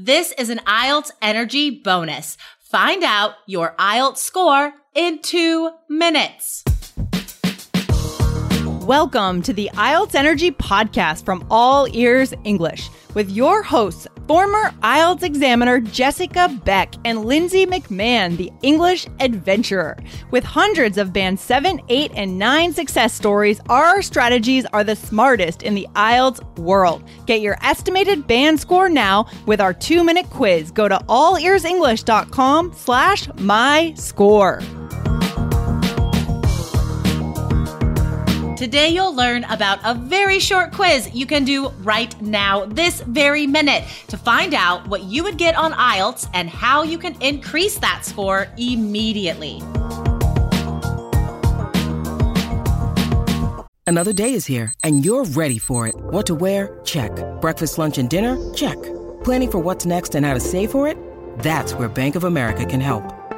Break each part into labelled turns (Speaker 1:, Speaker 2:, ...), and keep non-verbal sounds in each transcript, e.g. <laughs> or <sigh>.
Speaker 1: This is an IELTS energy bonus. Find out your IELTS score in two minutes.
Speaker 2: Welcome to the IELTS Energy Podcast from All Ears English with your hosts, former IELTS examiner Jessica Beck and Lindsay McMahon, the English adventurer. With hundreds of Band 7, 8, and 9 success stories, our strategies are the smartest in the IELTS world. Get your estimated band score now with our two-minute quiz. Go to allearsenglish.com slash my score.
Speaker 1: Today you'll learn about a very short quiz you can do right now, this very minute, to find out what you would get on IELTS and how you can increase that score immediately.
Speaker 3: Another day is here and you're ready for it. What to wear? Check. Breakfast, lunch, and dinner? Check. Planning for what's next and how to save for it? That's where Bank of America can help.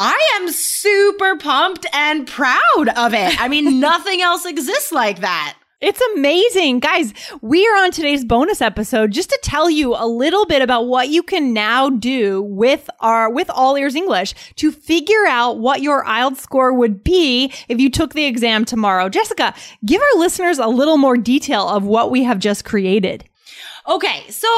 Speaker 1: I am super pumped and proud of it. I mean, <laughs> nothing else exists like that.
Speaker 2: It's amazing. Guys, we are on today's bonus episode just to tell you a little bit about what you can now do with our, with All Ears English to figure out what your IELTS score would be if you took the exam tomorrow. Jessica, give our listeners a little more detail of what we have just created.
Speaker 1: Okay, so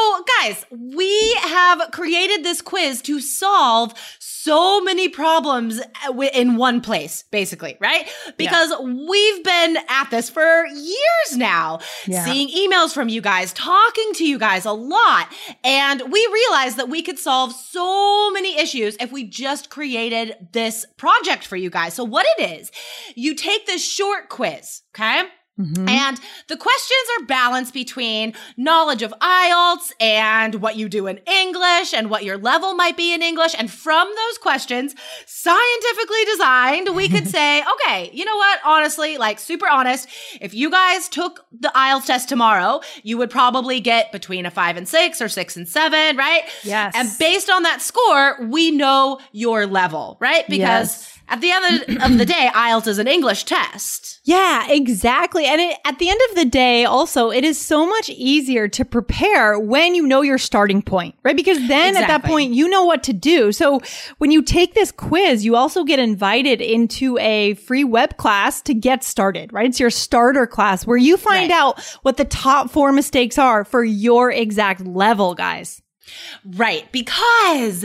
Speaker 1: guys, we have created this quiz to solve so many problems uh, in one place, basically, right? Because yeah. we've been at this for years now, yeah. seeing emails from you guys, talking to you guys a lot. And we realized that we could solve so many issues if we just created this project for you guys. So what it is, you take this short quiz, okay? Mm-hmm. And the questions are balanced between knowledge of IELTS and what you do in English and what your level might be in English. And from those questions, scientifically designed, we could <laughs> say, okay, you know what? Honestly, like super honest, if you guys took the IELTS test tomorrow, you would probably get between a five and six or six and seven, right?
Speaker 2: Yes.
Speaker 1: And based on that score, we know your level, right? Because yes at the end of the day, IELTS is an English test.
Speaker 2: Yeah, exactly. And it, at the end of the day, also, it is so much easier to prepare when you know your starting point, right? Because then exactly. at that point, you know what to do. So when you take this quiz, you also get invited into a free web class to get started, right? It's your starter class where you find right. out what the top four mistakes are for your exact level, guys.
Speaker 1: Right. Because,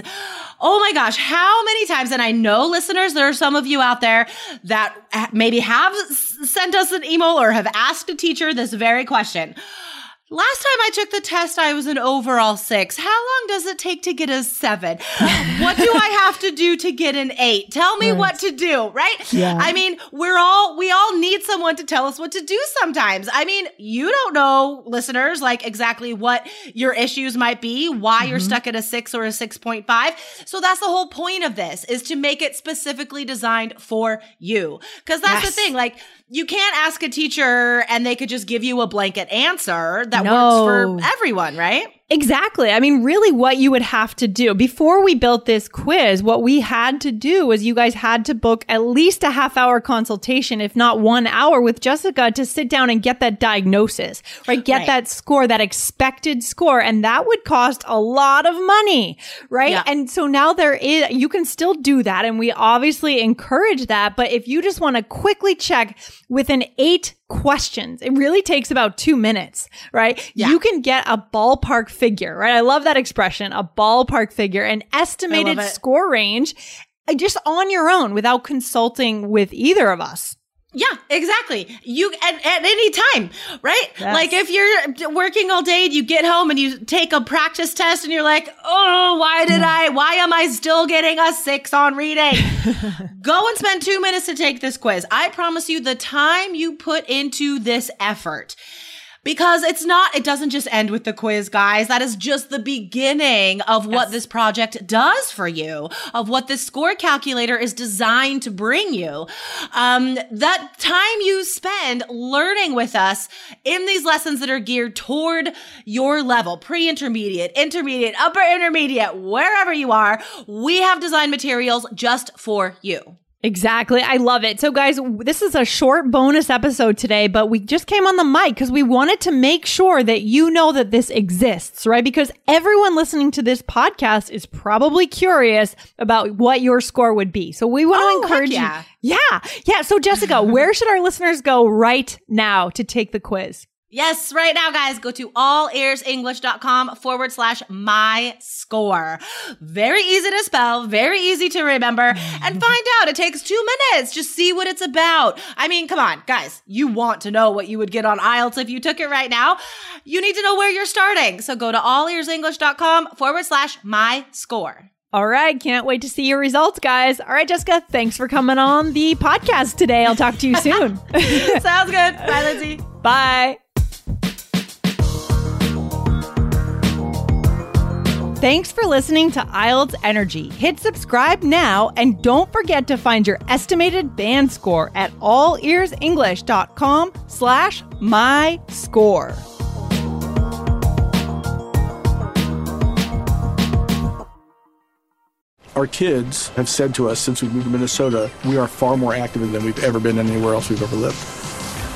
Speaker 1: oh my gosh, how many times, and I know listeners, there are some of you out there that maybe have sent us an email or have asked a teacher this very question. Last time I took the test, I was an overall six. How long does it take to get a seven? <laughs> what do I have to do to get an eight? Tell me right. what to do, right? Yeah. I mean, we're all, we all need someone to tell us what to do sometimes. I mean, you don't know, listeners, like exactly what your issues might be, why mm-hmm. you're stuck at a six or a 6.5. So that's the whole point of this is to make it specifically designed for you. Cause that's yes. the thing. Like, you can't ask a teacher and they could just give you a blanket answer that no. works for everyone, right?
Speaker 2: Exactly. I mean, really what you would have to do before we built this quiz, what we had to do was you guys had to book at least a half hour consultation, if not one hour with Jessica to sit down and get that diagnosis, right? Get right. that score, that expected score. And that would cost a lot of money, right? Yeah. And so now there is, you can still do that. And we obviously encourage that. But if you just want to quickly check with an eight questions. It really takes about two minutes, right? Yeah. You can get a ballpark figure, right? I love that expression, a ballpark figure, an estimated score range uh, just on your own without consulting with either of us.
Speaker 1: Yeah, exactly. You at, at any time, right? Yes. Like if you're working all day and you get home and you take a practice test and you're like, oh, why did I, why am I still getting a six on reading? <laughs> Go and spend two minutes to take this quiz. I promise you the time you put into this effort Because it's not, it doesn't just end with the quiz, guys. That is just the beginning of what this project does for you, of what this score calculator is designed to bring you. Um, that time you spend learning with us in these lessons that are geared toward your level, pre-intermediate, intermediate, upper intermediate, wherever you are, we have designed materials just for you.
Speaker 2: Exactly. I love it. So, guys, this is a short bonus episode today, but we just came on the mic because we wanted to make sure that you know that this exists, right? Because everyone listening to this podcast is probably curious about what your score would be. So, we want
Speaker 1: Oh,
Speaker 2: to encourage
Speaker 1: yeah.
Speaker 2: you. Yeah. Yeah. So, Jessica, <laughs> where should our listeners go right now to take the quiz?
Speaker 1: Yes, right now, guys, go to allearsenglish.com forward slash my score. Very easy to spell, very easy to remember, and <laughs> find out. It takes two minutes. Just see what it's about. I mean, come on, guys, you want to know what you would get on IELTS if you took it right now. You need to know where you're starting. So go to allearsenglish.com forward slash my score.
Speaker 2: All right. Can't wait to see your results, guys. All right, Jessica, thanks for coming on the podcast today. I'll talk to you <laughs> soon.
Speaker 1: Sounds good. Bye, Lindsay. <laughs>
Speaker 2: Bye. Thanks for listening to IELTS Energy. Hit subscribe now and don't forget to find your estimated band score at allearsenglish.com slash my score.
Speaker 4: Our kids have said to us since we moved to Minnesota, we are far more active than we've ever been anywhere else we've ever lived.